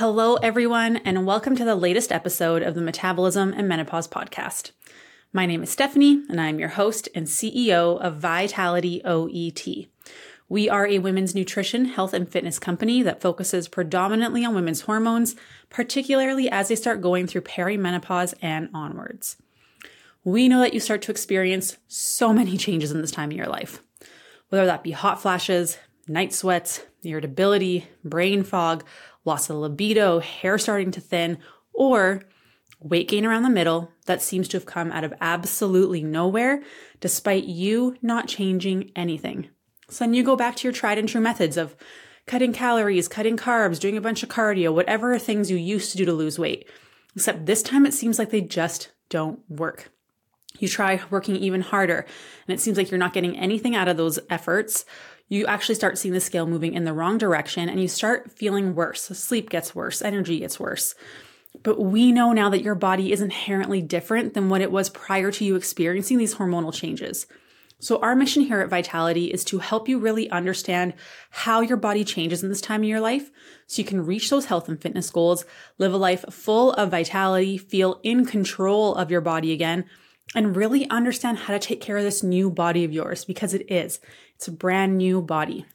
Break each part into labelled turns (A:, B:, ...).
A: Hello, everyone, and welcome to the latest episode of the Metabolism and Menopause Podcast. My name is Stephanie, and I'm your host and CEO of Vitality OET. We are a women's nutrition, health, and fitness company that focuses predominantly on women's hormones, particularly as they start going through perimenopause and onwards. We know that you start to experience so many changes in this time of your life, whether that be hot flashes, night sweats, irritability, brain fog, loss of libido, hair starting to thin, or weight gain around the middle that seems to have come out of absolutely nowhere despite you not changing anything. So then you go back to your tried and true methods of cutting calories, cutting carbs, doing a bunch of cardio, whatever things you used to do to lose weight. Except this time it seems like they just don't work. You try working even harder and it seems like you're not getting anything out of those efforts. You actually start seeing the scale moving in the wrong direction and you start feeling worse. Sleep gets worse, energy gets worse. But we know now that your body is inherently different than what it was prior to you experiencing these hormonal changes. So, our mission here at Vitality is to help you really understand how your body changes in this time of your life so you can reach those health and fitness goals, live a life full of vitality, feel in control of your body again, and really understand how to take care of this new body of yours because it is. It's a brand new body.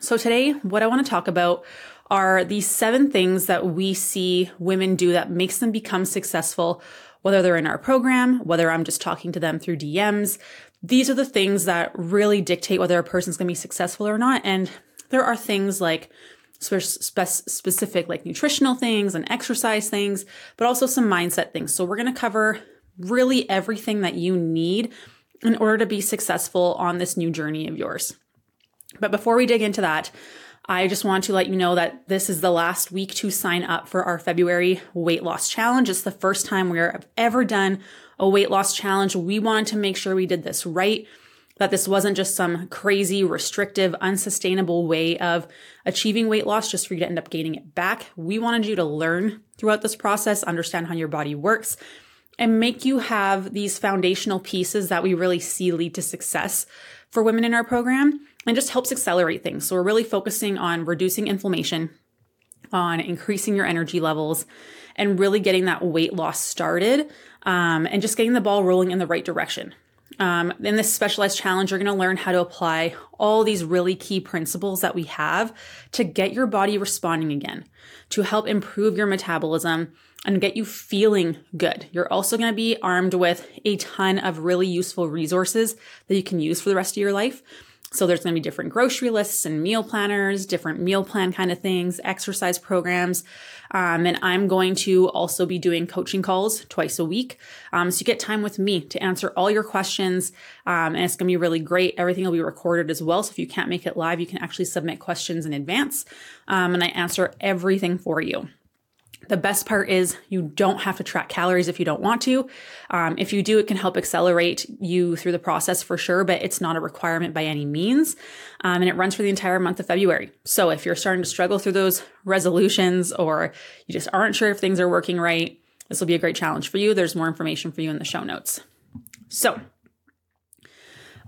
A: So, today, what I want to talk about are these seven things that we see women do that makes them become successful, whether they're in our program, whether I'm just talking to them through DMs, these are the things that really dictate whether a person's going to be successful or not. And there are things like specific, like nutritional things and exercise things, but also some mindset things. So we're going to cover really everything that you need in order to be successful on this new journey of yours. But before we dig into that, I just want to let you know that this is the last week to sign up for our February weight loss challenge. It's the first time we've ever done a weight loss challenge. We wanted to make sure we did this right, that this wasn't just some crazy, restrictive, unsustainable way of achieving weight loss just for you to end up gaining it back. We wanted you to learn throughout this process, understand how your body works, and make you have these foundational pieces that we really see lead to success for women in our program and just helps accelerate things. So we're really focusing on reducing inflammation, on increasing your energy levels, and really getting that weight loss started um, and just getting the ball rolling in the right direction. Um, in this specialized challenge, you're going to learn how to apply all these really key principles that we have to get your body responding again, to help improve your metabolism and get you feeling good. You're also going to be armed with a ton of really useful resources that you can use for the rest of your life. So there's going to be different grocery lists and meal planners, different meal plan kind of things, exercise programs. Um, and I'm going to also be doing coaching calls twice a week. Um, so you get time with me to answer all your questions. Um, and it's going to be really great. Everything will be recorded as well. So if you can't make it live, you can actually submit questions in advance. Um, and I answer everything for you. The best part is you don't have to track calories if you don't want to. Um, if you do, it can help accelerate you through the process for sure, but it's not a requirement by any means. Um, and it runs for the entire month of February. So if you're starting to struggle through those resolutions or you just aren't sure if things are working right, this will be a great challenge for you. There's more information for you in the show notes. So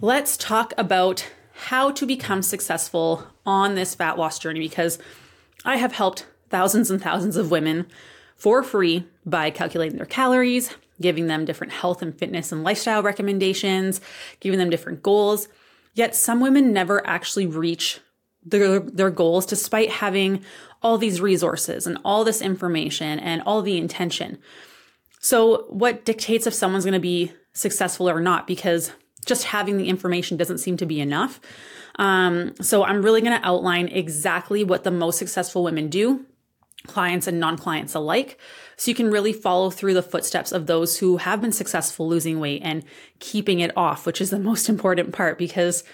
A: let's talk about how to become successful on this fat loss journey because I have helped thousands and thousands of women for free by calculating their calories, giving them different health and fitness and lifestyle recommendations, giving them different goals. Yet some women never actually reach their, their goals despite having all these resources and all this information and all the intention. So, what dictates if someone's going to be successful or not? Because just having the information doesn't seem to be enough. Um, so, I'm really going to outline exactly what the most successful women do clients and non clients alike. So you can really follow through the footsteps of those who have been successful losing weight and keeping it off, which is the most important part because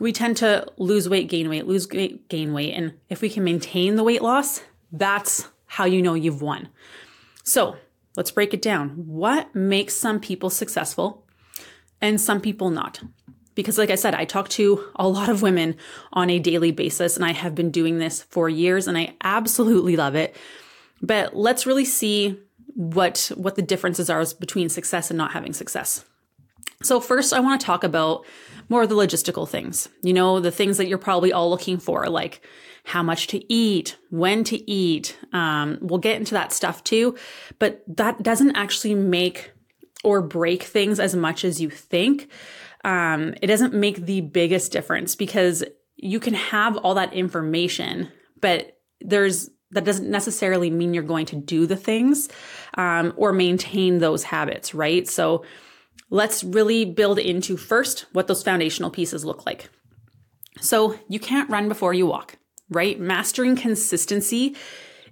A: we tend to lose weight, gain weight, lose weight, gain weight. And if we can maintain the weight loss, that's how you know you've won. So let's break it down. What makes some people successful and some people not? Because like I said, I talk to a lot of women on a daily basis and I have been doing this for years and I absolutely love it. But let's really see what what the differences are between success and not having success. So first I want to talk about more of the logistical things. You know, the things that you're probably all looking for like how much to eat, when to eat. Um, we'll get into that stuff too, but that doesn't actually make or break things as much as you think. Um, it doesn't make the biggest difference because you can have all that information, but there's that doesn't necessarily mean you're going to do the things um, or maintain those habits, right? So let's really build into first what those foundational pieces look like. So you can't run before you walk, right? Mastering consistency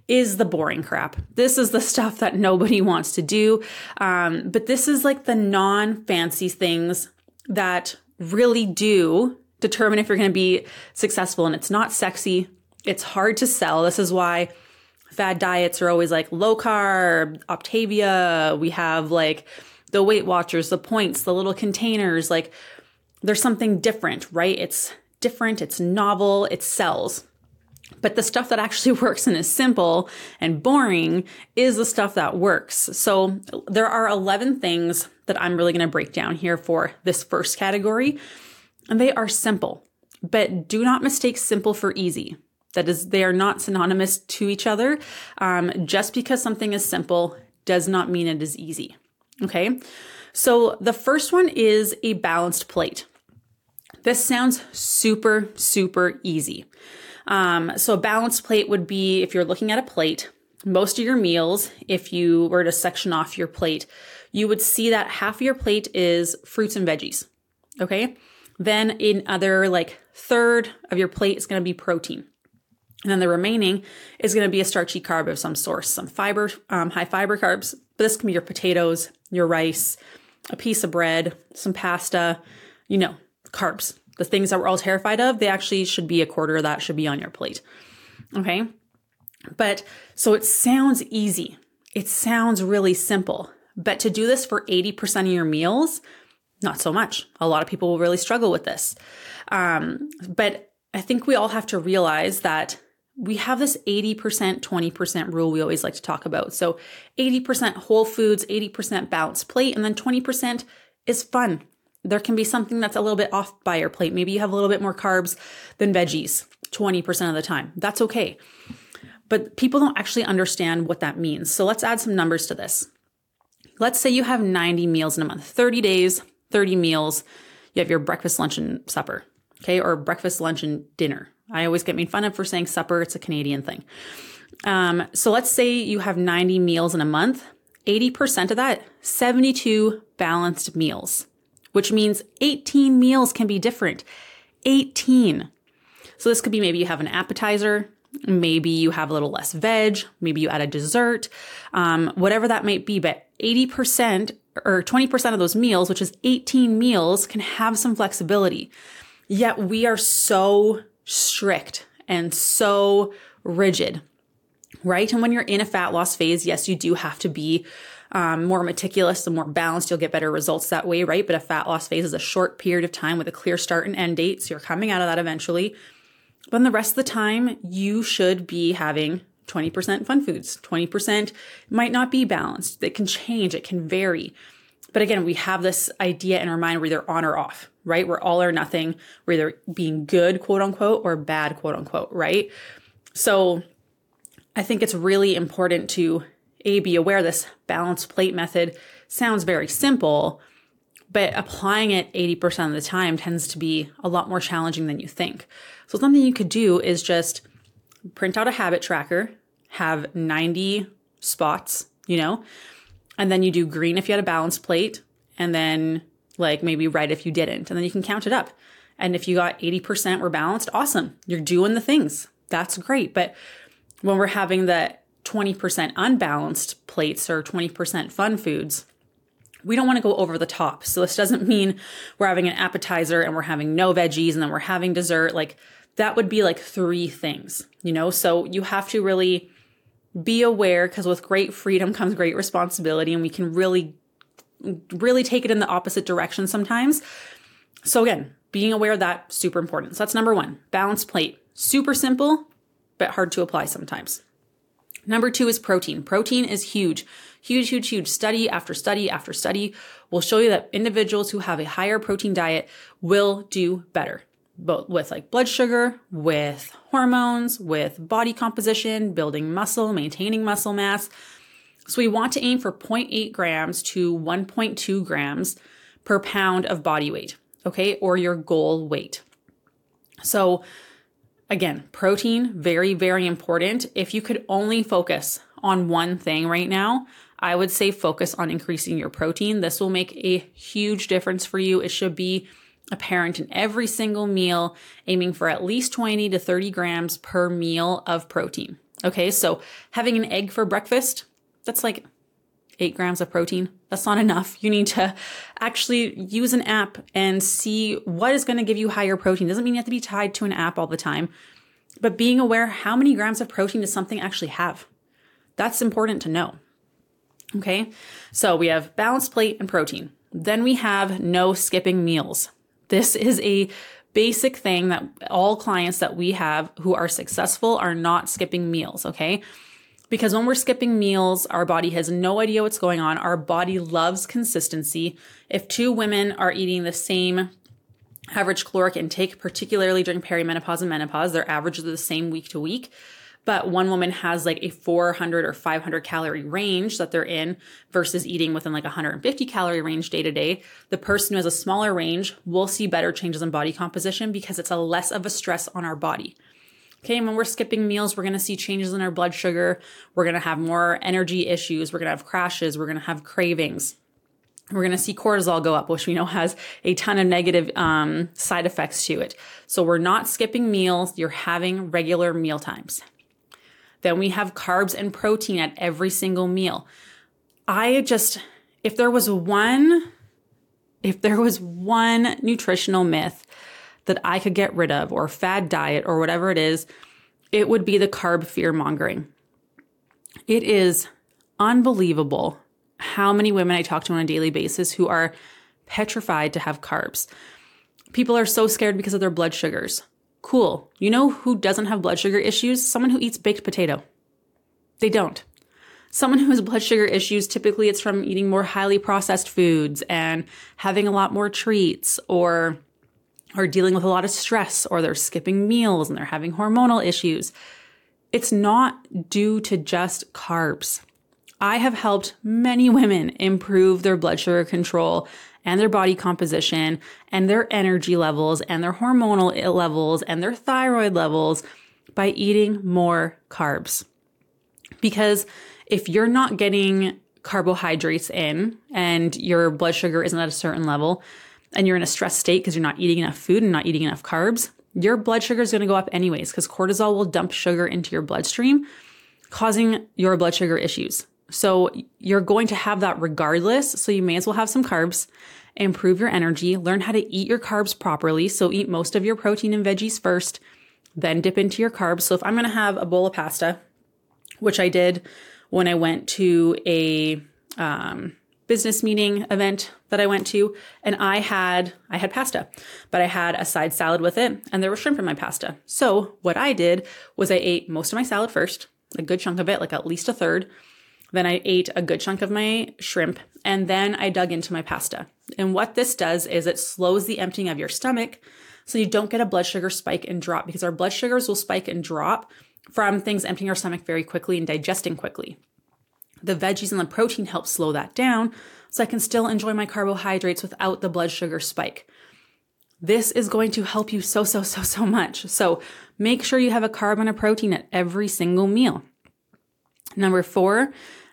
A: is the boring crap. This is the stuff that nobody wants to do. Um, but this is like the non fancy things that really do determine if you're going to be successful. And it's not sexy. It's hard to sell. This is why fad diets are always like low carb, Optavia. We have like the Weight Watchers, the points, the little containers. Like there's something different, right? It's different, it's novel, it sells. But the stuff that actually works and is simple and boring is the stuff that works. So there are 11 things that I'm really going to break down here for this first category. And they are simple, but do not mistake simple for easy. That is, they are not synonymous to each other. Um, just because something is simple does not mean it is easy. Okay. So the first one is a balanced plate. This sounds super, super easy. Um, so a balanced plate would be if you're looking at a plate, most of your meals, if you were to section off your plate, you would see that half of your plate is fruits and veggies. Okay. Then in other like third of your plate is going to be protein. And then the remaining is going to be a starchy carb of some source, some fiber, um, high fiber carbs. But this can be your potatoes, your rice, a piece of bread, some pasta, you know, carbs. The things that we're all terrified of, they actually should be a quarter of that should be on your plate. Okay. But so it sounds easy. It sounds really simple. But to do this for 80% of your meals, not so much. A lot of people will really struggle with this. Um, but I think we all have to realize that we have this 80% 20% rule we always like to talk about. So 80% whole foods, 80% balanced plate, and then 20% is fun there can be something that's a little bit off by your plate. Maybe you have a little bit more carbs than veggies 20% of the time. That's okay. But people don't actually understand what that means. So let's add some numbers to this. Let's say you have 90 meals in a month, 30 days, 30 meals. You have your breakfast, lunch, and supper, okay? Or breakfast, lunch, and dinner. I always get made fun of for saying supper, it's a Canadian thing. Um, so let's say you have 90 meals in a month, 80% of that, 72 balanced meals which means 18 meals can be different. 18. So this could be maybe you have an appetizer, maybe you have a little less veg, maybe you add a dessert, um, whatever that might be. But 80% or 20% of those meals, which is 18 meals, can have some flexibility. Yet we are so strict and so rigid, right? And when you're in a fat loss phase, yes, you do have to be um, more meticulous and more balanced, you'll get better results that way, right? But a fat loss phase is a short period of time with a clear start and end date. So you're coming out of that eventually. But the rest of the time, you should be having 20% fun foods. 20% might not be balanced. It can change, it can vary. But again, we have this idea in our mind we're either on or off, right? We're all or nothing. We're either being good, quote unquote, or bad, quote unquote, right? So I think it's really important to a, be aware this balanced plate method sounds very simple, but applying it 80% of the time tends to be a lot more challenging than you think. So something you could do is just print out a habit tracker, have 90 spots, you know, and then you do green if you had a balanced plate, and then like maybe red if you didn't, and then you can count it up. And if you got 80% were balanced, awesome. You're doing the things. That's great. But when we're having the 20% unbalanced plates or 20% fun foods, we don't want to go over the top. So this doesn't mean we're having an appetizer and we're having no veggies and then we're having dessert. Like that would be like three things, you know? So you have to really be aware because with great freedom comes great responsibility and we can really, really take it in the opposite direction sometimes. So again, being aware of that super important. So that's number one, balanced plate. Super simple, but hard to apply sometimes. Number two is protein. Protein is huge, huge, huge, huge. Study after study after study will show you that individuals who have a higher protein diet will do better. both with like blood sugar, with hormones, with body composition, building muscle, maintaining muscle mass. So we want to aim for 0.8 grams to 1.2 grams per pound of body weight, okay, or your goal weight. So again, protein, very, very important. If you could only focus on one thing right now, I would say focus on increasing your protein. This will make a huge difference for you. It should be apparent in every single meal, aiming for at least 20 to 30 grams per meal of protein. Okay, so having an egg for breakfast, that's like eight grams of protein. That's not enough. You need to actually use an app and see what is going to give you higher protein. Doesn't mean you have to be tied to an app all the time, but being aware how many grams of protein does something actually have? That's important to know. Okay, so we have balanced plate and protein. Then we have no skipping meals. This is a basic thing that all clients that we have who are successful are not skipping meals, okay? Because when we're skipping meals, our body has no idea what's going on. Our body loves consistency. If two women are eating the same average caloric intake, particularly during perimenopause and menopause, their averages are the same week to week but one woman has like a 400 or 500 calorie range that they're in versus eating within like 150 calorie range day to day. The person who has a smaller range will see better changes in body composition because it's a less of a stress on our body. Okay, and when we're skipping meals, we're gonna see changes in our blood sugar. We're gonna have more energy issues. We're gonna have crashes. We're gonna have cravings. We're to see cortisol go up, which we know has a ton of negative um, side effects to it. So we're not skipping meals. You're having regular meal times. Then we have carbs and protein at every single meal. I just, if there was one, if there was one nutritional myth that I could get rid of or fad diet or whatever it is, it would be the carb fear mongering. It is unbelievable how many women I talk to on a daily basis who are petrified to have carbs. People are so scared because of their blood sugars. Cool. You know who doesn't have blood sugar issues? Someone who eats baked potato. They don't. Someone who has blood sugar issues, typically it's from eating more highly processed foods and having a lot more treats or are dealing with a lot of stress or they're skipping meals and they're having hormonal issues. It's not due to just carbs. I have helped many women improve their blood sugar control and their body composition and their energy levels and their hormonal levels and their thyroid levels by eating more carbs. Because if you're not getting carbohydrates in and your blood sugar isn't at a certain level and you're in a stress state because you're not eating enough food and not eating enough carbs, your blood sugar is going to go up anyways because cortisol will dump sugar into your bloodstream, causing your blood sugar issues. So you're going to have that regardless. So you may as well have some carbs, improve your energy, learn how to eat your carbs properly. So eat most of your protein and veggies first, then dip into your carbs. So if I'm going to have a bowl of pasta, which I did when I went to a um, business meeting event that I went to, and I had I had pasta, but I had a side salad with it, and there was shrimp in my pasta. So what I did was I ate most of my salad first, a good chunk of it, like at least a third. Then I ate a good chunk of my shrimp and then I dug into my pasta. And what this does is it slows the emptying of your stomach so you don't get a blood sugar spike and drop because our blood sugars will spike and drop from things emptying our stomach very quickly and digesting quickly. The veggies and the protein help slow that down so I can still enjoy my carbohydrates without the blood sugar spike. This is going to help you so, so, so, so much. So make sure you have a carb and a protein at every single meal. Number four,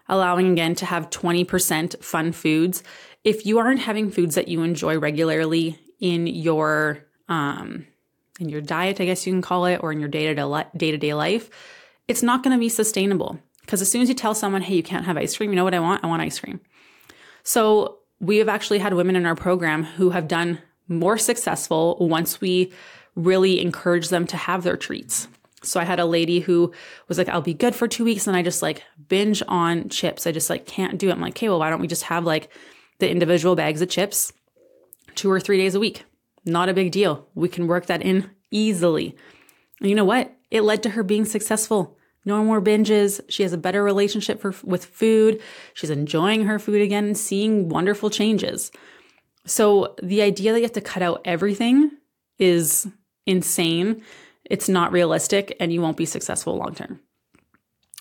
A: allowing again to have 20% fun foods. If you aren't having foods that you enjoy regularly in your um, in your diet, I guess you can call it, or in your day to day life, it's not going to be sustainable. Because as soon as you tell someone, "Hey, you can't have ice cream," you know what I want? I want ice cream. So we have actually had women in our program who have done more successful once we really encourage them to have their treats. So I had a lady who was like, I'll be good for two weeks. And I just like binge on chips. I just like can't do it. I'm like, okay, well, why don't we just have like the individual bags of chips two or three days a week? Not a big deal. We can work that in easily. And you know what? It led to her being successful. No more binges. She has a better relationship for, with food. She's enjoying her food again and seeing wonderful changes. So the idea that you have to cut out everything is insane. It's not realistic and you won't be successful long term.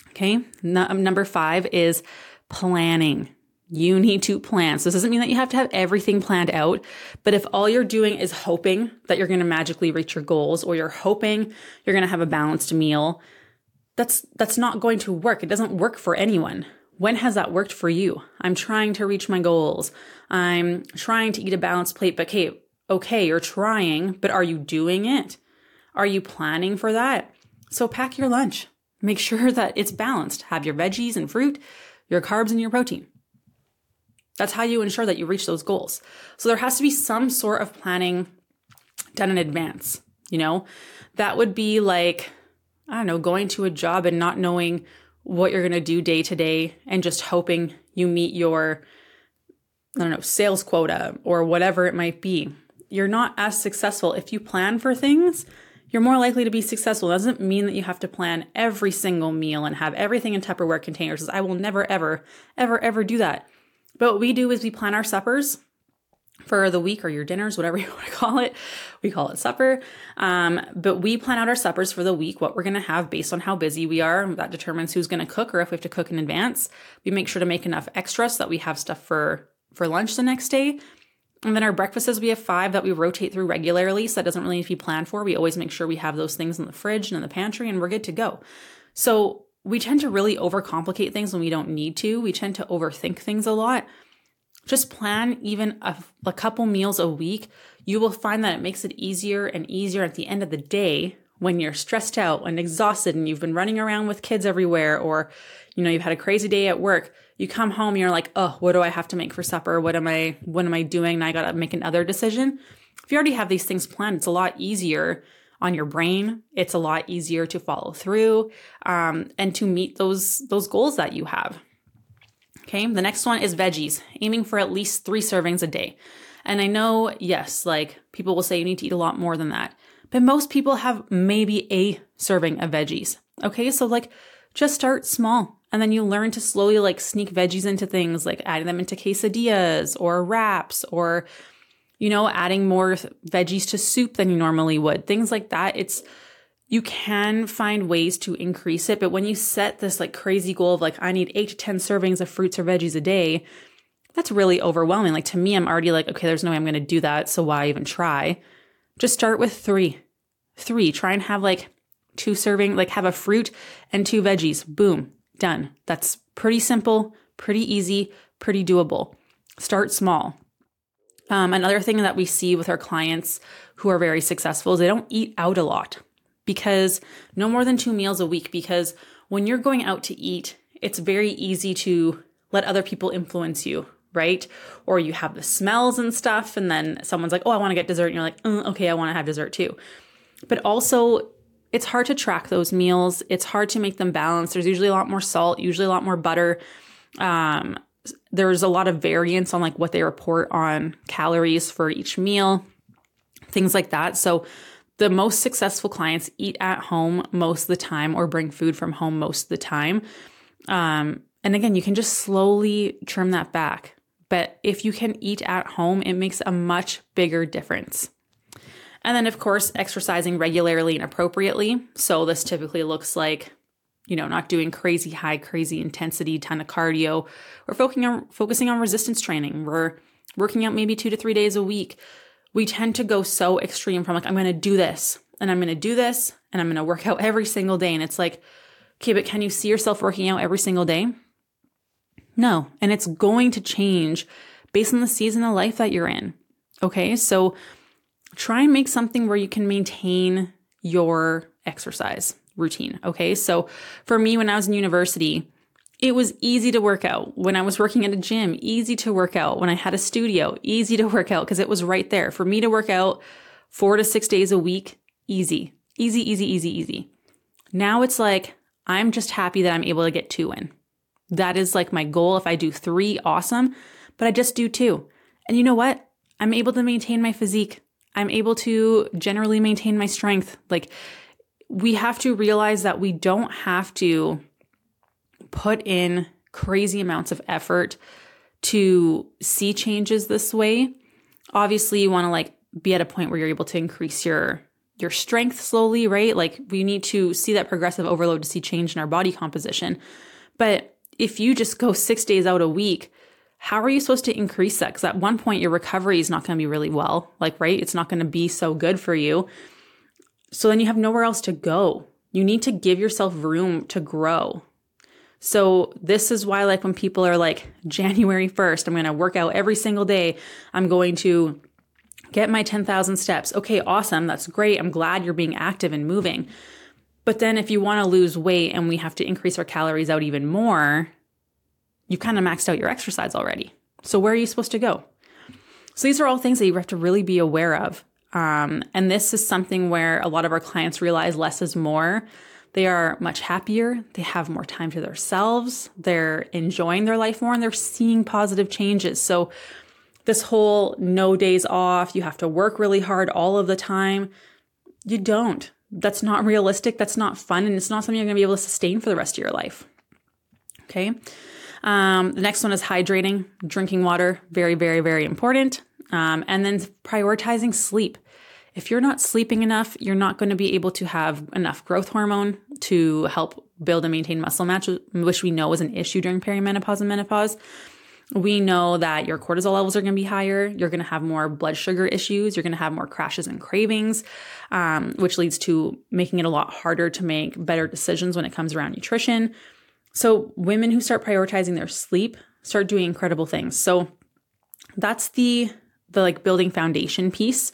A: Okay. No, um, number five is planning. You need to plan. So this doesn't mean that you have to have everything planned out, but if all you're doing is hoping that you're going to magically reach your goals or you're hoping you're going to have a balanced meal, that's that's not going to work. It doesn't work for anyone. When has that worked for you? I'm trying to reach my goals. I'm trying to eat a balanced plate, but okay, okay, you're trying, but are you doing it? Are you planning for that? So pack your lunch. Make sure that it's balanced. Have your veggies and fruit, your carbs and your protein. That's how you ensure that you reach those goals. So there has to be some sort of planning done in advance. You know, that would be like, I don't know, going to a job and not knowing what you're going to do day to day and just hoping you meet your, I don't know, sales quota or whatever it might be. You're not as successful if you plan for things. You're more likely to be successful. It doesn't mean that you have to plan every single meal and have everything in Tupperware containers. I will never, ever, ever, ever do that. But what we do is we plan our suppers for the week or your dinners, whatever you want to call it. We call it supper. Um, but we plan out our suppers for the week, what we're going to have based on how busy we are. That determines who's going to cook or if we have to cook in advance. We make sure to make enough extra so that we have stuff for, for lunch the next day. And then our breakfasts, we have five that we rotate through regularly. So that doesn't really need to be planned for. We always make sure we have those things in the fridge and in the pantry and we're good to go. So we tend to really overcomplicate things when we don't need to. We tend to overthink things a lot. Just plan even a, a, couple meals a week. You will find that it makes it easier and easier at the end of the day when you're stressed out and exhausted and you've been running around with kids everywhere or you know you've had a crazy day at work. You come home you're like, "Oh, what do I have to make for supper? What am I what am I doing? I got to make another decision." If you already have these things planned, it's a lot easier on your brain. It's a lot easier to follow through um, and to meet those those goals that you have. Okay, the next one is veggies, aiming for at least three servings a day. And I know, yes, like people will say you need to eat a lot more than that, but most people have maybe a serving of veggies. Okay, so like just start small and then you learn to slowly like sneak veggies into things like adding them into quesadillas or wraps or you know, adding more veggies to soup than you normally would, things like that. It's, you can find ways to increase it. But when you set this like crazy goal of like, I need eight to 10 servings of fruits or veggies a day, that's really overwhelming. Like to me, I'm already like, okay, there's no way I'm going to do that. So why even try? Just start with three. Three. Try and have like two serving, like have a fruit and two veggies. Boom, done. That's pretty simple, pretty easy, pretty doable. Start small. Um, another thing that we see with our clients who are very successful is they don't eat out a lot because no more than two meals a week. Because when you're going out to eat, it's very easy to let other people influence you, right? Or you have the smells and stuff, and then someone's like, oh, I want to get dessert. And you're like, mm, okay, I want to have dessert too. But also, it's hard to track those meals. It's hard to make them balanced. There's usually a lot more salt, usually a lot more butter. Um, there's a lot of variance on like what they report on calories for each meal, things like that. So the most successful clients eat at home most of the time or bring food from home most of the time. Um, and again, you can just slowly trim that back. But if you can eat at home, it makes a much bigger difference. And then, of course, exercising regularly and appropriately. So, this typically looks like you know, not doing crazy high, crazy intensity ton of cardio. We're focusing on focusing on resistance training. We're working out maybe two to three days a week. We tend to go so extreme from like, I'm gonna do this and I'm gonna do this and I'm gonna work out every single day. And it's like, okay, but can you see yourself working out every single day? No. And it's going to change based on the season of life that you're in. Okay. So try and make something where you can maintain your exercise routine. Okay. So for me, when I was in university, it was easy to work out. When I was working at a gym, easy to work out. When I had a studio, easy to work out because it was right there. For me to work out four to six days a week, easy, easy, easy, easy, easy. Now it's like, I'm just happy that I'm able to get two in. That is like my goal. If I do three, awesome. But I just do two. And you know what? I'm able to maintain my physique. I'm able to generally maintain my strength. Like, we have to realize that we don't have to put in crazy amounts of effort to see changes this way. Obviously, you want to like be at a point where you're able to increase your your strength slowly, right? Like we need to see that progressive overload to see change in our body composition. But if you just go six days out a week, how are you supposed to increase that? Because at one point, your recovery is not going to be really well, like, right? It's not going to be so good for you. So then you have nowhere else to go. You need to give yourself room to grow. So this is why, like, when people are like, January 1st, I'm going to work out every single day, I'm going to get my 10,000 steps. Okay, awesome. That's great. I'm glad you're being active and moving. But then if you want to lose weight and we have to increase our calories out even more, you kind of maxed out your exercise already. So where are you supposed to go? So these are all things that you have to really be aware of. Um, and this is something where a lot of our clients realize less is more. They are much happier. They have more time to themselves. They're enjoying their life more and they're seeing positive changes. So this whole no days off, you have to work really hard all of the time. You don't that's not realistic. That's not fun. And it's not something you're going to be able to sustain for the rest of your life. Okay. Um, the next one is hydrating, drinking water. Very, very, very important. Um, and then prioritizing sleep. If you're not sleeping enough, you're not going to be able to have enough growth hormone to help build and maintain muscle mass, which we know is an issue during perimenopause and menopause we know that your cortisol levels are going to be higher. You're going to have more blood sugar issues. You're going to have more crashes and cravings, um, which leads to making it a lot harder to make better decisions when it comes around nutrition. So, women who start prioritizing their sleep start doing incredible things. So, that's the the like building foundation piece.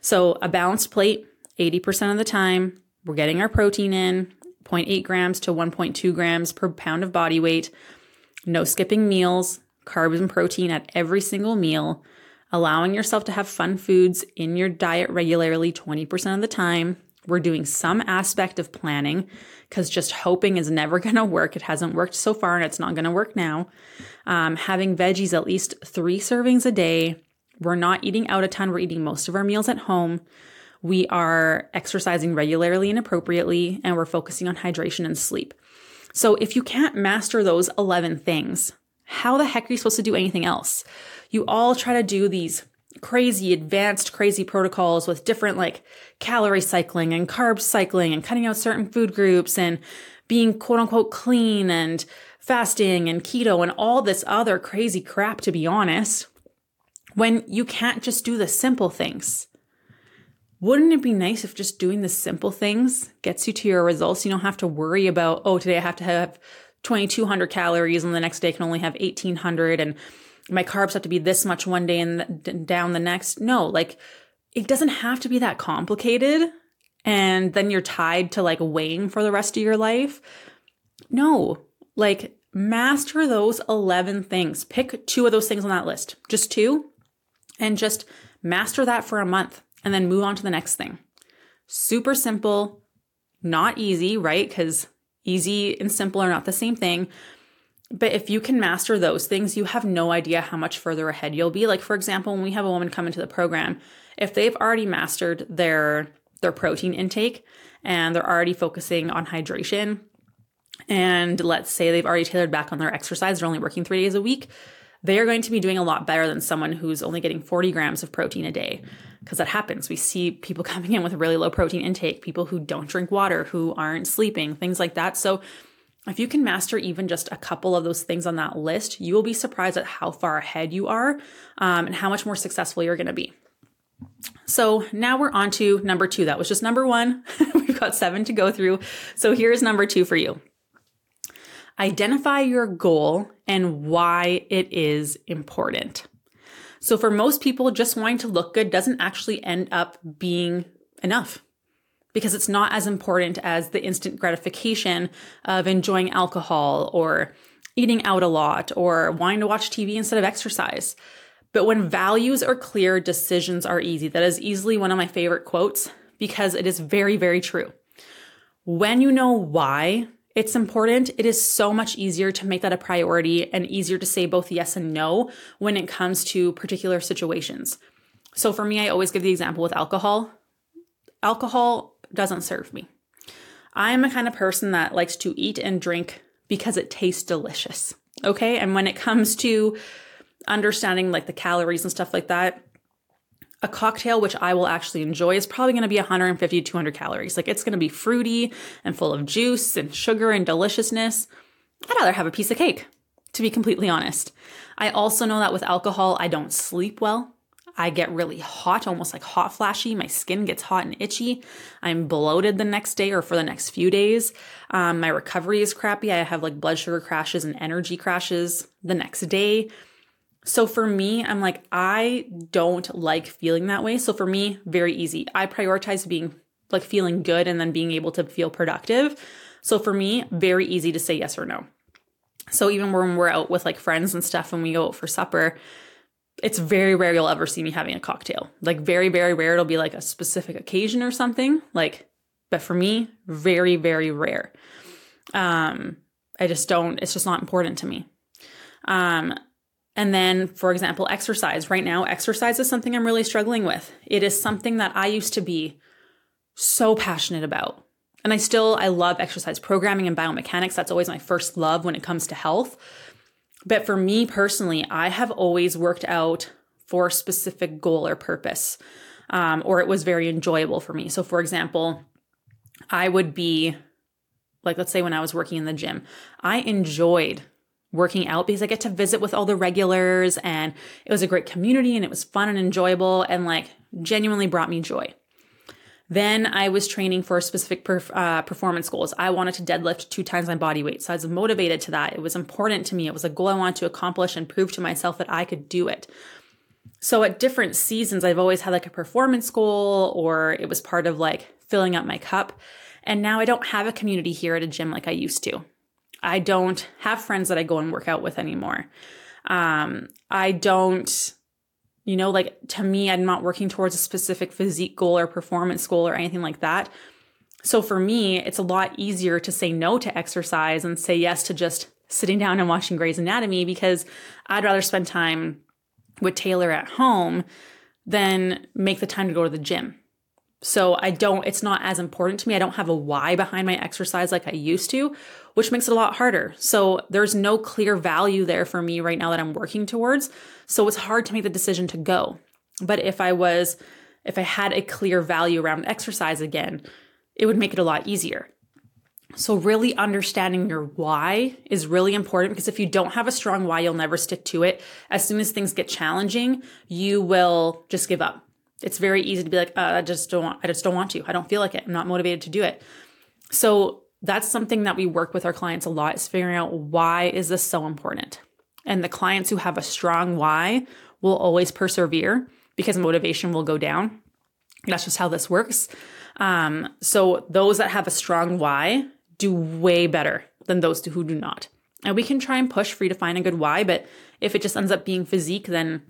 A: So, a balanced plate, 80% of the time, we're getting our protein in, 0.8 grams to 1.2 grams per pound of body weight. No skipping meals, carbs and protein at every single meal, allowing yourself to have fun foods in your diet regularly 20% of the time. We're doing some aspect of planning because just hoping is never going to work. It hasn't worked so far and it's not going to work now. Um, having veggies at least three servings a day. We're not eating out a ton, we're eating most of our meals at home. We are exercising regularly and appropriately, and we're focusing on hydration and sleep. So, if you can't master those 11 things, how the heck are you supposed to do anything else? You all try to do these crazy, advanced, crazy protocols with different like calorie cycling and carb cycling and cutting out certain food groups and being quote unquote clean and fasting and keto and all this other crazy crap, to be honest, when you can't just do the simple things. Wouldn't it be nice if just doing the simple things gets you to your results? You don't have to worry about, oh, today I have to have 2200 calories and the next day I can only have 1800 and my carbs have to be this much one day and down the next. No, like it doesn't have to be that complicated and then you're tied to like weighing for the rest of your life. No, like master those 11 things. Pick two of those things on that list, just two, and just master that for a month and then move on to the next thing. Super simple, not easy, right? Because Easy and simple are not the same thing. But if you can master those things, you have no idea how much further ahead you'll be. Like for example, when we have a woman come into the program, if they've already mastered their their protein intake and they're already focusing on hydration, and let's say they've already tailored back on their exercise, they're only working three days a week, they are going to be doing a lot better than someone who's only getting 40 grams of protein a day. Because that happens. We see people coming in with really low protein intake, people who don't drink water, who aren't sleeping, things like that. So, if you can master even just a couple of those things on that list, you will be surprised at how far ahead you are um, and how much more successful you're going to be. So now we're on to number two. That was just number one. We've got seven to go through. So here's number two for you. Identify your goal and why it is important. So, for most people, just wanting to look good doesn't actually end up being enough because it's not as important as the instant gratification of enjoying alcohol or eating out a lot or wanting to watch TV instead of exercise. But when values are clear, decisions are easy. That is easily one of my favorite quotes because it is very, very true. When you know why it's important, it is so much easier to make that a priority and easier to say both yes and no when it comes to particular situations. So for me, I always give the example with alcohol. Alcohol doesn't serve me. I'm a kind of person that likes to eat and drink because it tastes delicious. Okay. And when it comes to understanding like the calories and stuff like that, a cocktail, which I will actually enjoy, is probably going to be 150 to 200 calories. Like it's going to be fruity and full of juice and sugar and deliciousness. I'd rather have a piece of cake, to be completely honest. I also know that with alcohol, I don't sleep well. I get really hot, almost like hot flashy. My skin gets hot and itchy. I'm bloated the next day or for the next few days. Um, my recovery is crappy. I have like blood sugar crashes and energy crashes the next day. So for me, I'm like, I don't like feeling that way. So for me, very easy. I prioritize being like feeling good and then being able to feel productive. So for me, very easy to say yes or no. So even when we're out with like friends and stuff and we go out for supper, it's very rare you'll ever see me having a cocktail. Like very, very rare. It'll be like a specific occasion or something. Like, but for me, very, very rare. Um, I just don't, it's just not important to me. Um, and then, for example, exercise. Right now, exercise is something I'm really struggling with. It is something that I used to be so passionate about. And I still, I love exercise programming and biomechanics. That's always my first love when it comes to health. But for me personally, I have always worked out for a specific goal or purpose, um, or it was very enjoyable for me. So, for example, I would be like, let's say when I was working in the gym, I enjoyed working out because I get to visit with all the regulars and it was a great community and it was fun and enjoyable and like genuinely brought me joy. Then I was training for specific perf- uh, performance goals. I wanted to deadlift two times my body weight. So I was motivated to that. It was important to me. It was a goal I wanted to accomplish and prove to myself that I could do it. So at different seasons, I've always had like a performance goal or it was part of like filling up my cup. And now I don't have a community here at a gym like I used to. I don't have friends that I go and work out with anymore. Um, I don't, you know, like to me, I'm not working towards a specific physique goal or performance goal or anything like that. So for me, it's a lot easier to say no to exercise and say yes to just sitting down and watching Grey's Anatomy because I'd rather spend time with Taylor at home than make the time to go to the gym. So I don't, it's not as important to me. I don't have a why behind my exercise like I used to, which makes it a lot harder. So there's no clear value there for me right now that I'm working towards. So it's hard to make the decision to go. But if I was, if I had a clear value around exercise again, it would make it a lot easier. So, really understanding your why is really important because if you don't have a strong why, you'll never stick to it. As soon as things get challenging, you will just give up it's very easy to be like, uh, I just don't want, I just don't want to. I don't feel like it. I'm not motivated to do it. So that's something that we work with our clients a lot is figuring out why is this so important? And the clients who have a strong why will always persevere because motivation will go down. That's just how this works. Um, so those that have a strong why do way better than those who do not. And we can try and push for you to find a good why, but if it just ends up being physique, then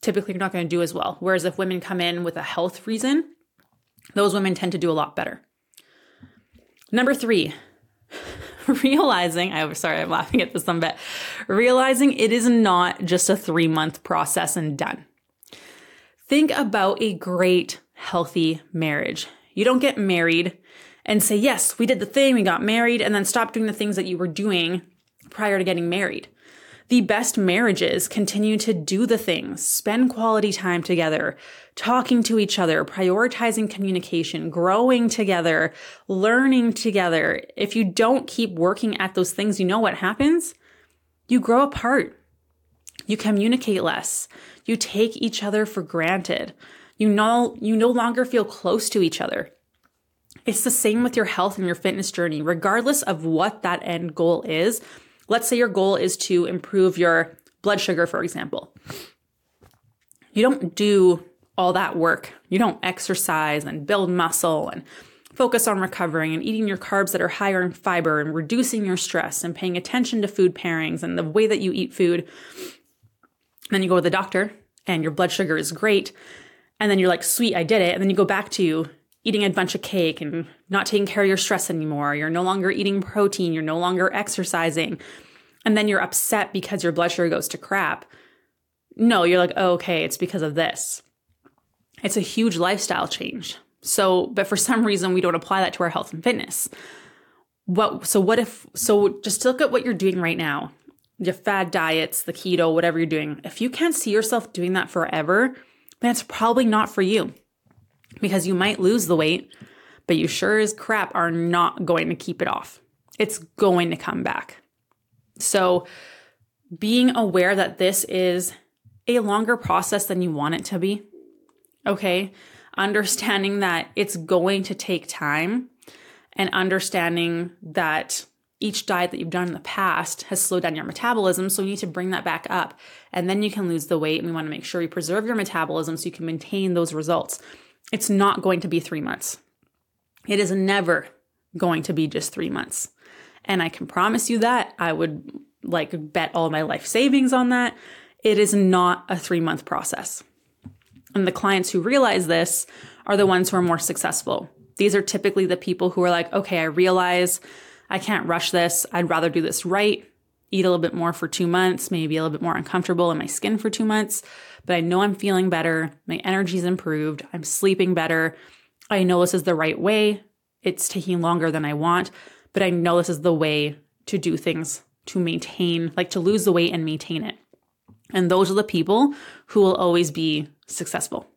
A: typically you're not going to do as well. Whereas if women come in with a health reason, those women tend to do a lot better. Number three, realizing, I'm sorry, I'm laughing at this one bit, realizing it is not just a three month process and done. Think about a great, healthy marriage. You don't get married and say, yes, we did the thing, we got married, and then stop doing the things that you were doing prior to getting married. The best marriages continue to do the things, spend quality time together, talking to each other, prioritizing communication, growing together, learning together. If you don't keep working at those things, you know what happens? You grow apart. You communicate less. You take each other for granted. You know, you no longer feel close to each other. It's the same with your health and your fitness journey, regardless of what that end goal is. Let's say your goal is to improve your blood sugar, for example. You don't do all that work. You don't exercise and build muscle and focus on recovering and eating your carbs that are higher in fiber and reducing your stress and paying attention to food pairings and the way that you eat food. then you go to the doctor and your blood sugar is great. And then you're like, sweet, I did it. And then you go back to eating a bunch of cake and not taking care of your stress anymore. You're no longer eating protein. You're no longer exercising. And then you're upset because your blood sugar goes to crap. No, you're like, oh, okay, it's because of this. It's a huge lifestyle change. So, but for some reason, we don't apply that to our health and fitness. What, so what if, so just look at what you're doing right now, your fad diets, the keto, whatever you're doing. If you can't see yourself doing that forever, then it's probably not for you because you might lose the weight, but you sure as crap are not going to keep it off. It's going to come back. So, being aware that this is a longer process than you want it to be, okay? Understanding that it's going to take time and understanding that each diet that you've done in the past has slowed down your metabolism. So you need to bring that back up and then you can lose the weight. And we want to make sure you preserve your metabolism so you can maintain those results. It's not going to be three months. It is never going to be just three months. And I can promise you that I would like bet all my life savings on that. It is not a three month process. And the clients who realize this are the ones who are more successful. These are typically the people who are like, okay, I realize I can't rush this. I'd rather do this right, eat a little bit more for two months, maybe a little bit more uncomfortable in my skin for two months, but I know I'm feeling better. My energy's improved. I'm sleeping better. I know this is the right way. It's taking longer than I want, but I know this is the way to do things to maintain, like to lose the weight and maintain it. And those are the people who will always be successful.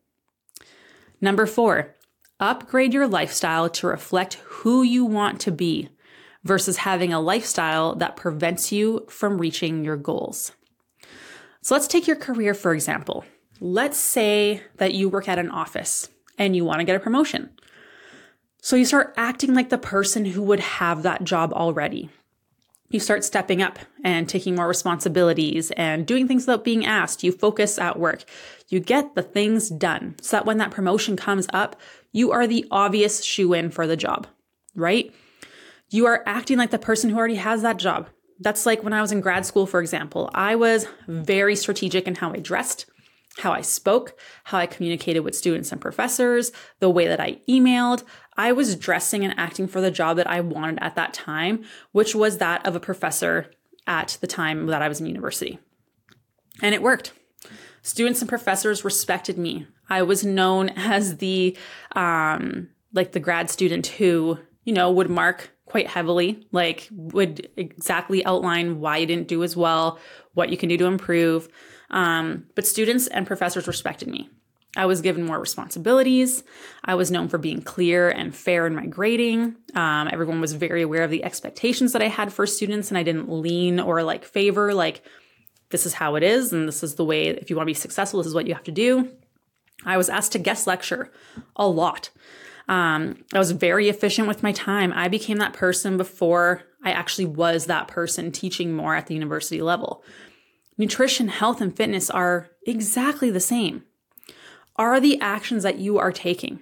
A: Number four, upgrade your lifestyle to reflect who you want to be versus having a lifestyle that prevents you from reaching your goals. So let's take your career, for example. Let's say that you work at an office and you want to get a promotion. So you start acting like the person who would have that job already. You start stepping up and taking more responsibilities and doing things without being asked. You focus at work. You get the things done so that when that promotion comes up, you are the obvious shoo in for the job, right? You are acting like the person who already has that job. That's like when I was in grad school, for example. I was very strategic in how I dressed, how I spoke, how I communicated with students and professors, the way that I emailed. I was dressing and acting for the job that I wanted at that time, which was that of a professor at the time that I was in university. And it worked. Students and professors respected me. I was known as the um, like the grad student who, you know, would mark quite heavily, like would exactly outline why you didn't do as well, what you can do to improve. Um, but students and professors respected me. I was given more responsibilities. I was known for being clear and fair in my grading. Um, everyone was very aware of the expectations that I had for students, and I didn't lean or like favor, like, this is how it is, and this is the way, if you want to be successful, this is what you have to do. I was asked to guest lecture a lot. Um, I was very efficient with my time. I became that person before I actually was that person teaching more at the university level. Nutrition, health, and fitness are exactly the same. Are the actions that you are taking,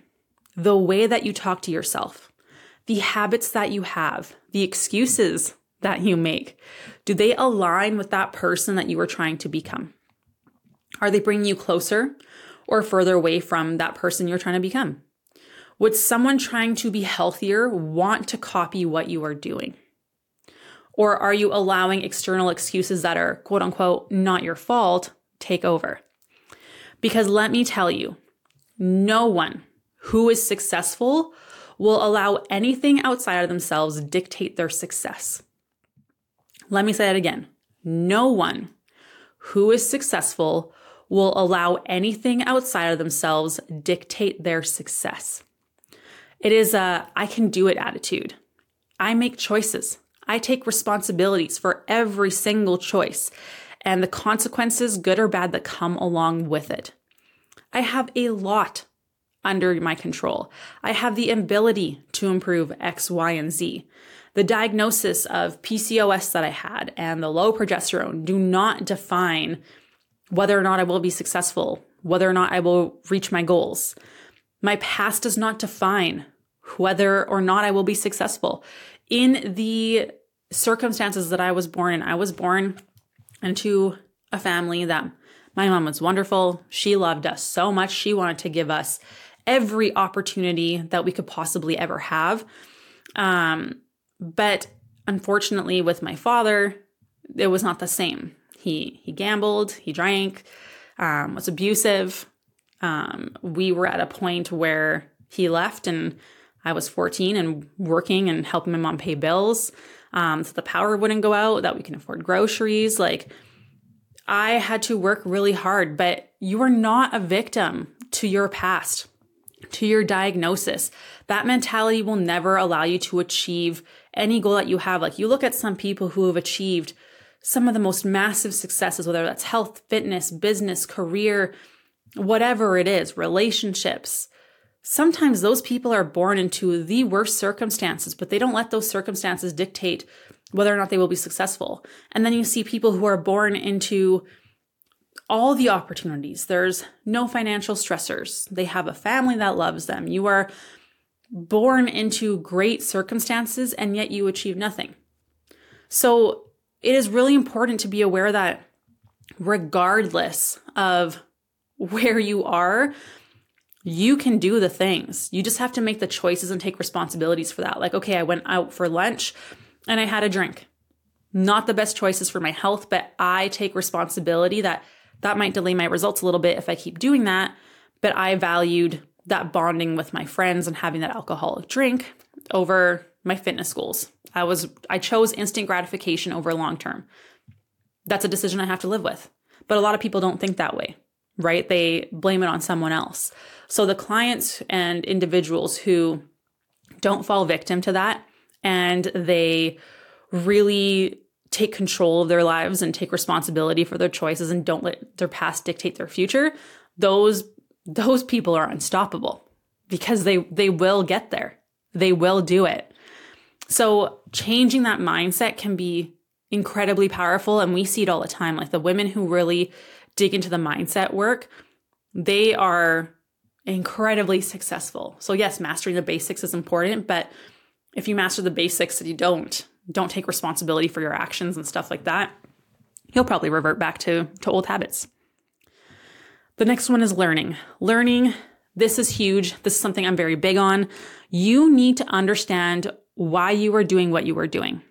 A: the way that you talk to yourself, the habits that you have, the excuses that you make, do they align with that person that you are trying to become? Are they bringing you closer or further away from that person you're trying to become? Would someone trying to be healthier want to copy what you are doing? Or are you allowing external excuses that are quote unquote not your fault take over? Because let me tell you, no one who is successful will allow anything outside of themselves dictate their success. Let me say that again. No one who is successful will allow anything outside of themselves dictate their success. It is a I can do it attitude. I make choices. I take responsibilities for every single choice and the consequences, good or bad, that come along with it. I have a lot under my control. I have the ability to improve X, Y, and Z. The diagnosis of PCOS that I had and the low progesterone do not define whether or not I will be successful, whether or not I will reach my goals. My past does not define whether or not I will be successful. In the circumstances that I was born in, I was born into a family that my mom was wonderful. She loved us so much. She wanted to give us every opportunity that we could possibly ever have. Um, but unfortunately, with my father, it was not the same. He he gambled, he drank, um, was abusive, um, we were at a point where he left and I was 14 and working and helping my mom pay bills. Um, so the power wouldn't go out, that we can afford groceries. Like I had to work really hard, but you are not a victim to your past, to your diagnosis. That mentality will never allow you to achieve any goal that you have. Like you look at some people who have achieved some of the most massive successes, whether that's health, fitness, business, career, whatever it is, relationships. Sometimes those people are born into the worst circumstances, but they don't let those circumstances dictate whether or not they will be successful. And then you see people who are born into all the opportunities. There's no financial stressors. They have a family that loves them. You are born into great circumstances and yet you achieve nothing. So it is really important to be aware that regardless of where you are, you can do the things. You just have to make the choices and take responsibilities for that. Like, okay, I went out for lunch and I had a drink. Not the best choices for my health, but I take responsibility that that might delay my results a little bit if I keep doing that. But I valued that bonding with my friends and having that alcoholic drink over my fitness goals. I was I chose instant gratification over long term. That's a decision I have to live with. But a lot of people don't think that way, right? They blame it on someone else. So the clients and individuals who don't fall victim to that and they really take control of their lives and take responsibility for their choices and don't let their past dictate their future, those those people are unstoppable because they they will get there. They will do it. So changing that mindset can be incredibly powerful and we see it all the time like the women who really dig into the mindset work, they are incredibly successful. So yes, mastering the basics is important, but if you master the basics and you don't don't take responsibility for your actions and stuff like that, you'll probably revert back to to old habits. The next one is learning. Learning, this is huge. This is something I'm very big on. You need to understand why you are doing what you are doing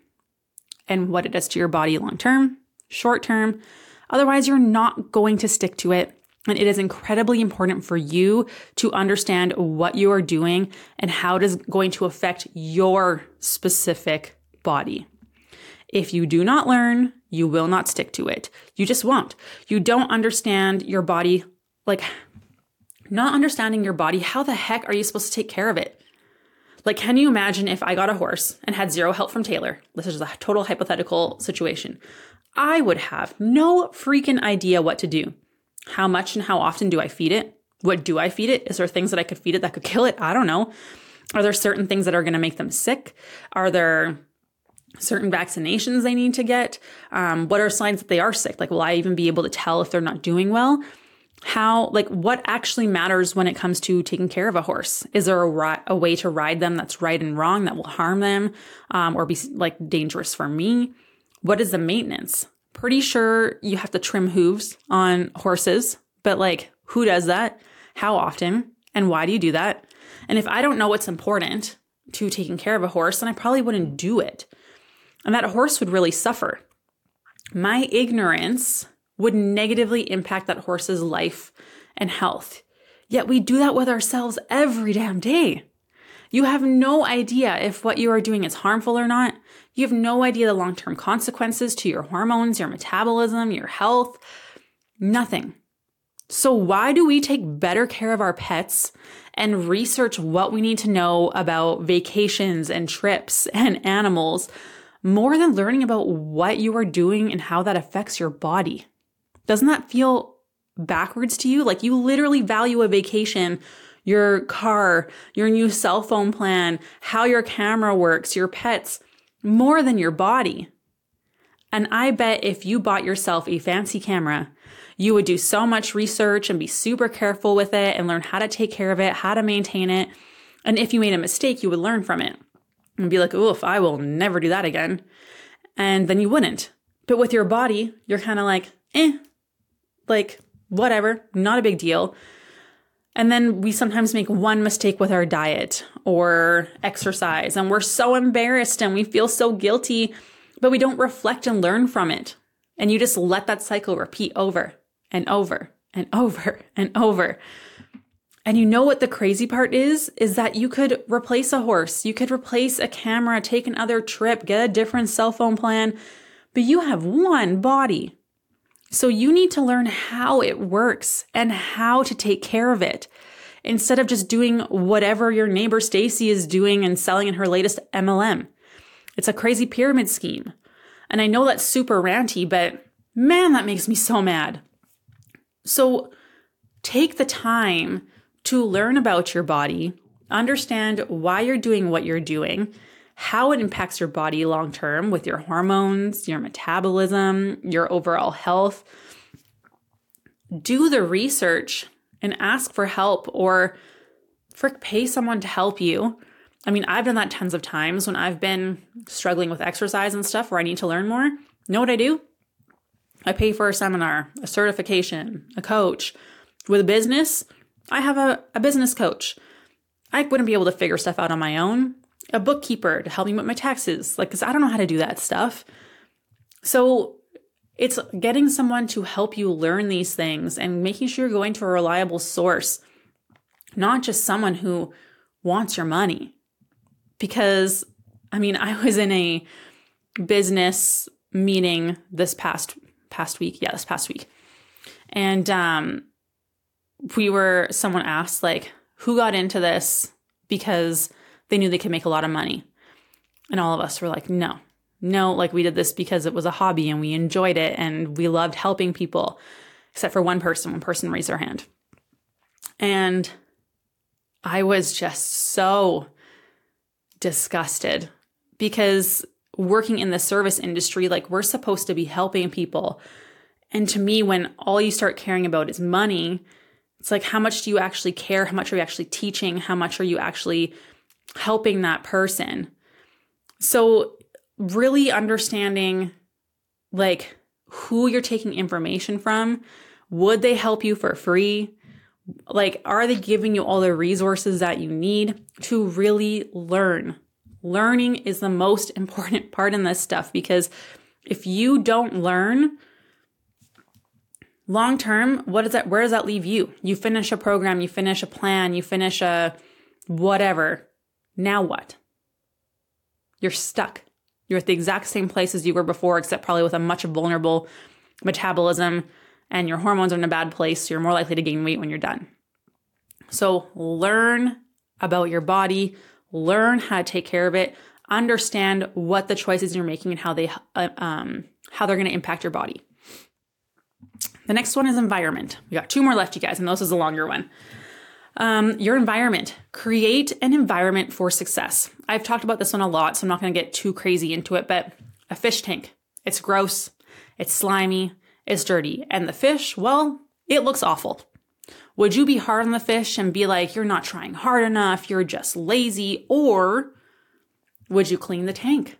A: and what it does to your body long term, short term. Otherwise, you're not going to stick to it. And it is incredibly important for you to understand what you are doing and how it is going to affect your specific body. If you do not learn, you will not stick to it. You just won't. You don't understand your body like, not understanding your body, how the heck are you supposed to take care of it? Like, can you imagine if I got a horse and had zero help from Taylor? This is a total hypothetical situation. I would have no freaking idea what to do. How much and how often do I feed it? What do I feed it? Is there things that I could feed it that could kill it? I don't know. Are there certain things that are going to make them sick? Are there certain vaccinations they need to get? Um, what are signs that they are sick? Like, will I even be able to tell if they're not doing well? how like what actually matters when it comes to taking care of a horse is there a, ri- a way to ride them that's right and wrong that will harm them um, or be like dangerous for me what is the maintenance pretty sure you have to trim hooves on horses but like who does that how often and why do you do that and if i don't know what's important to taking care of a horse then i probably wouldn't do it and that horse would really suffer my ignorance would negatively impact that horse's life and health. Yet we do that with ourselves every damn day. You have no idea if what you are doing is harmful or not. You have no idea the long term consequences to your hormones, your metabolism, your health. Nothing. So, why do we take better care of our pets and research what we need to know about vacations and trips and animals more than learning about what you are doing and how that affects your body? Doesn't that feel backwards to you? Like you literally value a vacation, your car, your new cell phone plan, how your camera works, your pets, more than your body. And I bet if you bought yourself a fancy camera, you would do so much research and be super careful with it and learn how to take care of it, how to maintain it. And if you made a mistake, you would learn from it and be like, oof, I will never do that again. And then you wouldn't. But with your body, you're kind of like, eh, like, whatever, not a big deal. And then we sometimes make one mistake with our diet or exercise, and we're so embarrassed and we feel so guilty, but we don't reflect and learn from it. And you just let that cycle repeat over and over and over and over. And you know what the crazy part is? Is that you could replace a horse, you could replace a camera, take another trip, get a different cell phone plan, but you have one body So you need to learn how it works and how to take care of it instead of just doing whatever your neighbor Stacy is doing and selling in her latest MLM. It's a crazy pyramid scheme. And I know that's super ranty, but man, that makes me so mad. So take the time to learn about your body, understand why you're doing what you're doing, how it impacts your body long term with your hormones, your metabolism, your overall health. Do the research and ask for help or frick pay someone to help you. I mean, I've done that tons of times when I've been struggling with exercise and stuff where I need to learn more. Know what I do? I pay for a seminar, a certification, a coach. With a business, I have a, a business coach. I wouldn't be able to figure stuff out on my own. A bookkeeper to help me with my taxes, like, because I don't know how to do that stuff. So it's getting someone to help you learn these things and making sure you're going to a reliable source, not just someone who wants your money. Because, I mean, I was in a business meeting this past past week. Yeah, this past week. And um we were someone asked like who got into this because they knew they could make a lot of money. And all of us were like, no, no, like we did this because it was a hobby and we enjoyed it and we loved helping people, except for one person. One person raised their hand. And I was just so disgusted because working in the service industry, like we're supposed to be helping people. And to me, when all you start caring about is money, it's like, how much do you actually care? How much are you actually teaching? How much are you actually helping that person? So, really understanding like who you're taking information from, would they help you for free? Like, are they giving you all the resources that you need to really learn? Learning is the most important part in this stuff because if you don't learn, long term, what does that where does that leave you? You finish a program, you finish a plan, you finish a whatever. Now what? You're stuck. You're at the exact same place as you were before, except probably with a much vulnerable metabolism and your hormones are in a bad place. So you're more likely to gain weight when you're done. So learn about your body, learn how to take care of it, understand what the choices you're making and how they uh, um, how they're going to impact your body. The next one is environment. We got two more left, you guys, and this is a longer one. Um, your environment. Create an environment for success. I've talked about this one a lot, so I'm not going to get too crazy into it, but a fish tank. It's gross, it's slimy, it's dirty. And the fish, well, it looks awful. Would you be hard on the fish and be like, you're not trying hard enough, you're just lazy? Or would you clean the tank?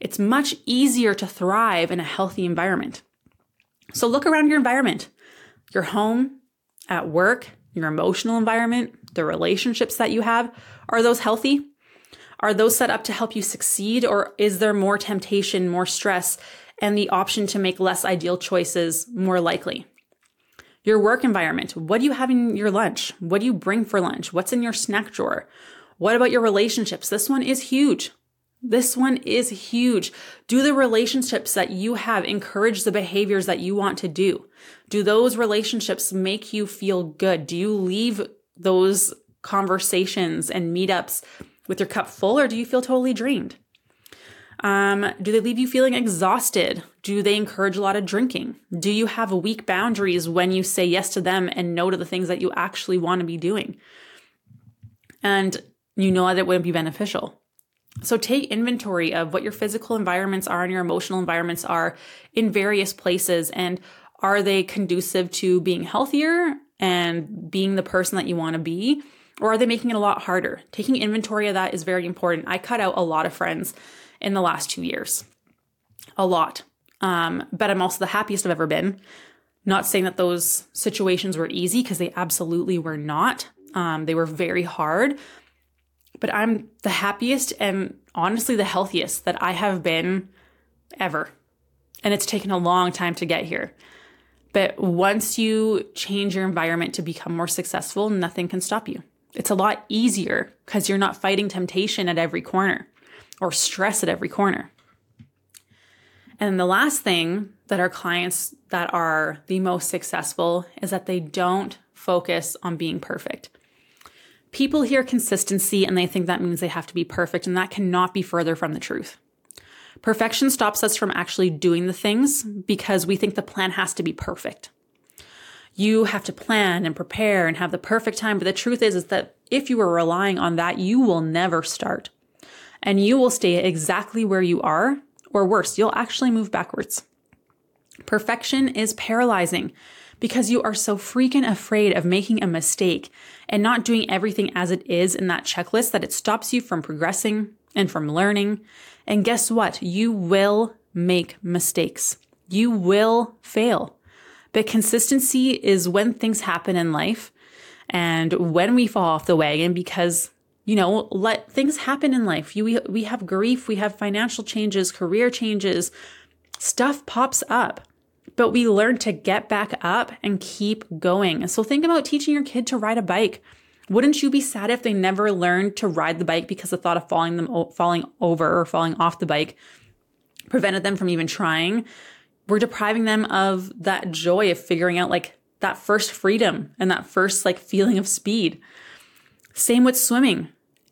A: It's much easier to thrive in a healthy environment. So look around your environment, your home, at work, your emotional environment, the relationships that you have. Are those healthy? Are those set up to help you succeed? Or is there more temptation, more stress, and the option to make less ideal choices more likely? Your work environment. What do you have in your lunch? What do you bring for lunch? What's in your snack drawer? What about your relationships? This one is huge. This one is huge. Do the relationships that you have encourage the behaviors that you want to do? Do those relationships make you feel good? Do you leave those conversations and meetups with your cup full or do you feel totally drained? Um, do they leave you feeling exhausted? Do they encourage a lot of drinking? Do you have weak boundaries when you say yes to them and no to the things that you actually want to be doing? And you know that it wouldn't be beneficial. So take inventory of what your physical environments are and your emotional environments are in various places and are they conducive to being healthier and being the person that you want to be? Or are they making it a lot harder? Taking inventory of that is very important. I cut out a lot of friends in the last two years. A lot. Um, but I'm also the happiest I've ever been. Not saying that those situations were easy because they absolutely were not. Um, they were very hard, but I'm the happiest and honestly the healthiest that I have been ever. And it's taken a long time to get here. But once you change your environment to become more successful, nothing can stop you. It's a lot easier because you're not fighting temptation at every corner or stress at every corner. And the last thing that our clients that are the most successful is that they don't focus on being perfect. People hear consistency and they think that means they have to be perfect, and that cannot be further from the truth. Perfection stops us from actually doing the things because we think the plan has to be perfect. You have to plan and prepare and have the perfect time, but the truth is is that if you are relying on that, you will never start. And you will stay exactly where you are or worse, you'll actually move backwards. Perfection is paralyzing because you are so freaking afraid of making a mistake and not doing everything as it is in that checklist that it stops you from progressing and from learning. And guess what? You will make mistakes. You will fail. But consistency is when things happen in life and when we fall off the wagon because you know, let things happen in life. You, we, we have grief, we have financial changes, career changes, stuff pops up, but we learn to get back up and keep going. So think about teaching your kid to ride a bike. Wouldn't you be sad if they never learned to ride the bike because the thought of falling them falling over or falling off the bike prevented them from even trying? We're depriving them of that joy of figuring out like that first freedom and that first like feeling of speed. Same with swimming.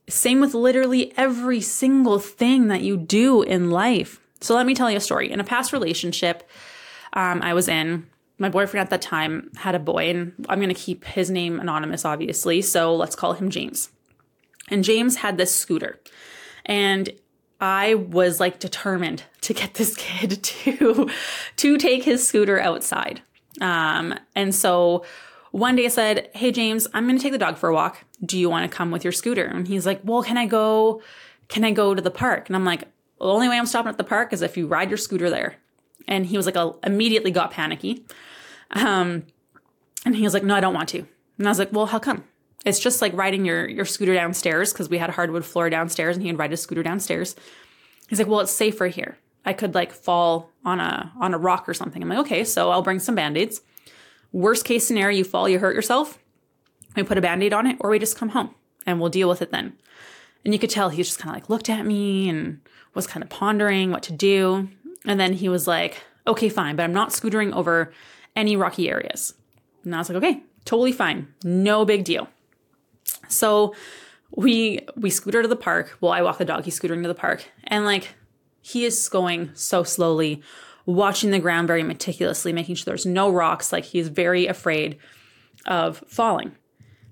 A: Same with literally every single thing that you do in life. So let me tell you a story. In a past relationship um, I was in, my boyfriend at that time had a boy, and I'm going to keep his name anonymous, obviously. So let's call him James. And James had this scooter. And I was like determined to get this kid to to take his scooter outside. Um, and so one day I said, Hey, James, I'm going to take the dog for a walk. Do you want to come with your scooter? And he's like, Well, can I go? Can I go to the park? And I'm like, The only way I'm stopping at the park is if you ride your scooter there. And he was like, immediately got panicky. Um, and he was like, No, I don't want to. And I was like, Well, how come? It's just like riding your, your scooter downstairs because we had a hardwood floor downstairs and he would ride his scooter downstairs. He's like, Well, it's safer here. I could like fall on a on a rock or something. I'm like, okay, so I'll bring some band-aids. Worst case scenario, you fall, you hurt yourself. We put a band aid on it, or we just come home and we'll deal with it then. And you could tell he just kind of like looked at me and was kind of pondering what to do. And then he was like, okay, fine, but I'm not scootering over any rocky areas. And I was like, okay, totally fine. No big deal. So we we scooter to the park. Well, I walk the dog, he's scootering to the park. And like he is going so slowly watching the ground very meticulously, making sure there's no rocks. Like he's very afraid of falling.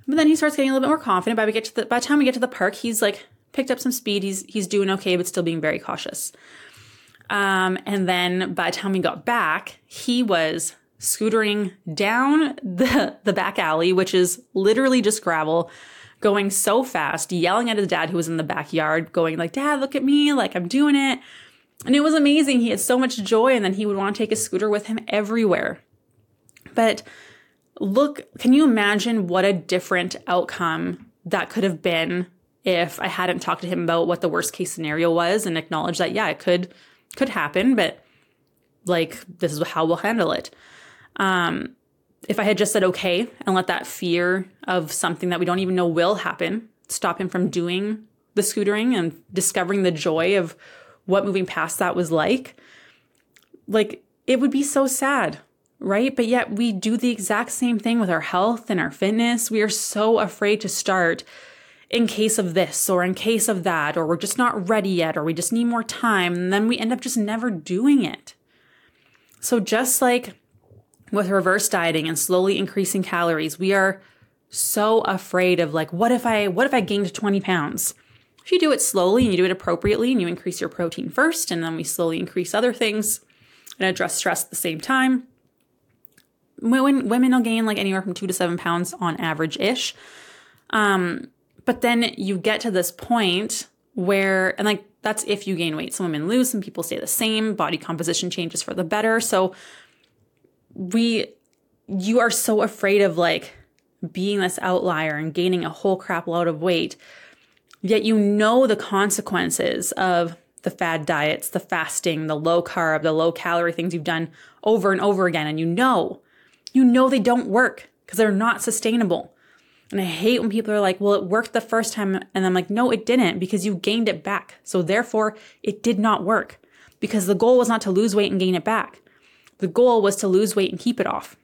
A: But then he starts getting a little bit more confident. By we get to the by the time we get to the park, he's like picked up some speed. He's he's doing okay, but still being very cautious. Um, and then by the time we got back, he was scootering down the the back alley, which is literally just gravel, going so fast, yelling at his dad who was in the backyard, going like, "Dad, look at me! Like I'm doing it." And it was amazing. He had so much joy, and then he would want to take his scooter with him everywhere. But look, can you imagine what a different outcome that could have been if I hadn't talked to him about what the worst case scenario was and acknowledged that, yeah, it could could happen, but like this is how we'll handle it. Um, if I had just said okay and let that fear of something that we don't even know will happen stop him from doing the scootering and discovering the joy of what moving past that was like, like it would be so sad, right? But yet we do the exact same thing with our health and our fitness. We are so afraid to start in case of this or in case of that, or we're just not ready yet, or we just need more time. And then we end up just never doing it. So, just like with reverse dieting and slowly increasing calories, we are so afraid of like, what if I, what if I gained 20 pounds? If you do it slowly and you do it appropriately and you increase your protein first, and then we slowly increase other things and address stress at the same time, women, women will gain like anywhere from two to seven pounds on average ish. Um, but then you get to this point where, and like that's if you gain weight. Some women lose, some people stay the same. Body composition changes for the better. So we, you are so afraid of like being this outlier and gaining a whole crap load of weight Yet you know the consequences of the fad diets, the fasting, the low carb, the low calorie things you've done over and over again. And you know, you know they don't work because they're not sustainable. And I hate when people are like, well, it worked the first time. And I'm like, no, it didn't because you gained it back. So therefore, it did not work. because the goal was not to lose weight and gain it back. The goal was to lose weight and keep it off.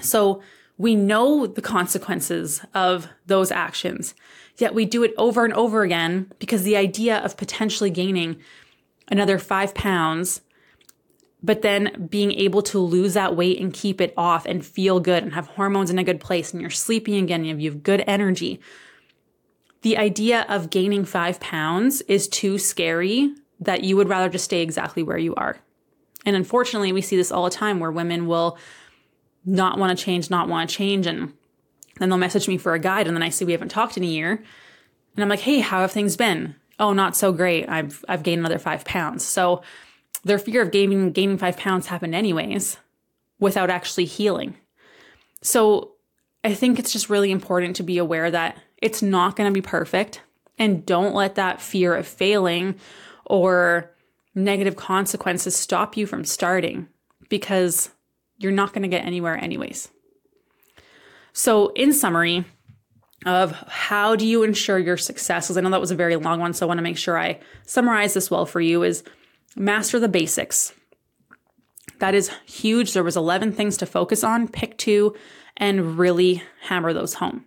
A: So we know the consequences of those actions, yet we do it over and over again because the idea of potentially gaining another five pounds, but then being able to lose that weight and keep it off and feel good and have hormones in a good place and you're sleeping again and you have good energy. The idea of gaining five pounds is too scary that you would rather just stay exactly where you are. And unfortunately, we see this all the time where women will not want to change, not want to change. And then they'll message me for a guide. And then I see we haven't talked in a year. And I'm like, hey, how have things been? Oh, not so great. I've, I've gained another five pounds. So their fear of gaining, gaining five pounds happened anyways without actually healing. So I think it's just really important to be aware that it's not going to be perfect. And don't let that fear of failing or negative consequences stop you from starting because you're not going to get anywhere anyways. So, in summary, of how do you ensure your success? Because I know that was a very long one, so I want to make sure I summarize this well for you. Is master the basics. That is huge. There was 11 things to focus on. Pick two and really hammer those home.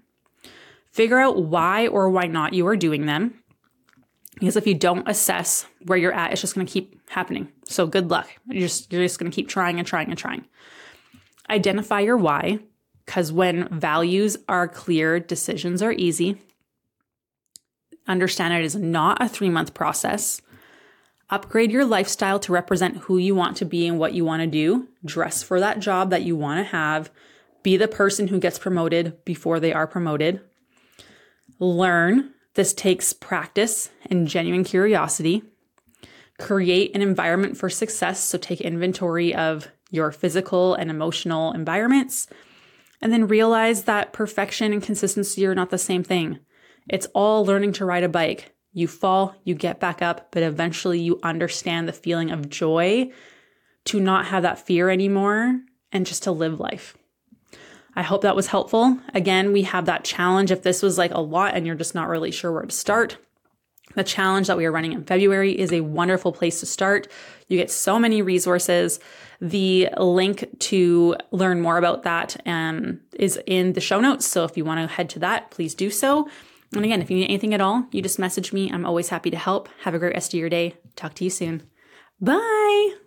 A: Figure out why or why not you are doing them. Because if you don't assess where you're at, it's just going to keep happening. So good luck. You're just, you're just going to keep trying and trying and trying. Identify your why, because when values are clear, decisions are easy. Understand it is not a three month process. Upgrade your lifestyle to represent who you want to be and what you want to do. Dress for that job that you want to have. Be the person who gets promoted before they are promoted. Learn. This takes practice and genuine curiosity. Create an environment for success. So take inventory of your physical and emotional environments. And then realize that perfection and consistency are not the same thing. It's all learning to ride a bike. You fall, you get back up, but eventually you understand the feeling of joy to not have that fear anymore and just to live life. I hope that was helpful. Again, we have that challenge. If this was like a lot and you're just not really sure where to start, the challenge that we are running in February is a wonderful place to start. You get so many resources. The link to learn more about that um, is in the show notes. So if you want to head to that, please do so. And again, if you need anything at all, you just message me. I'm always happy to help. Have a great rest of your day. Talk to you soon. Bye.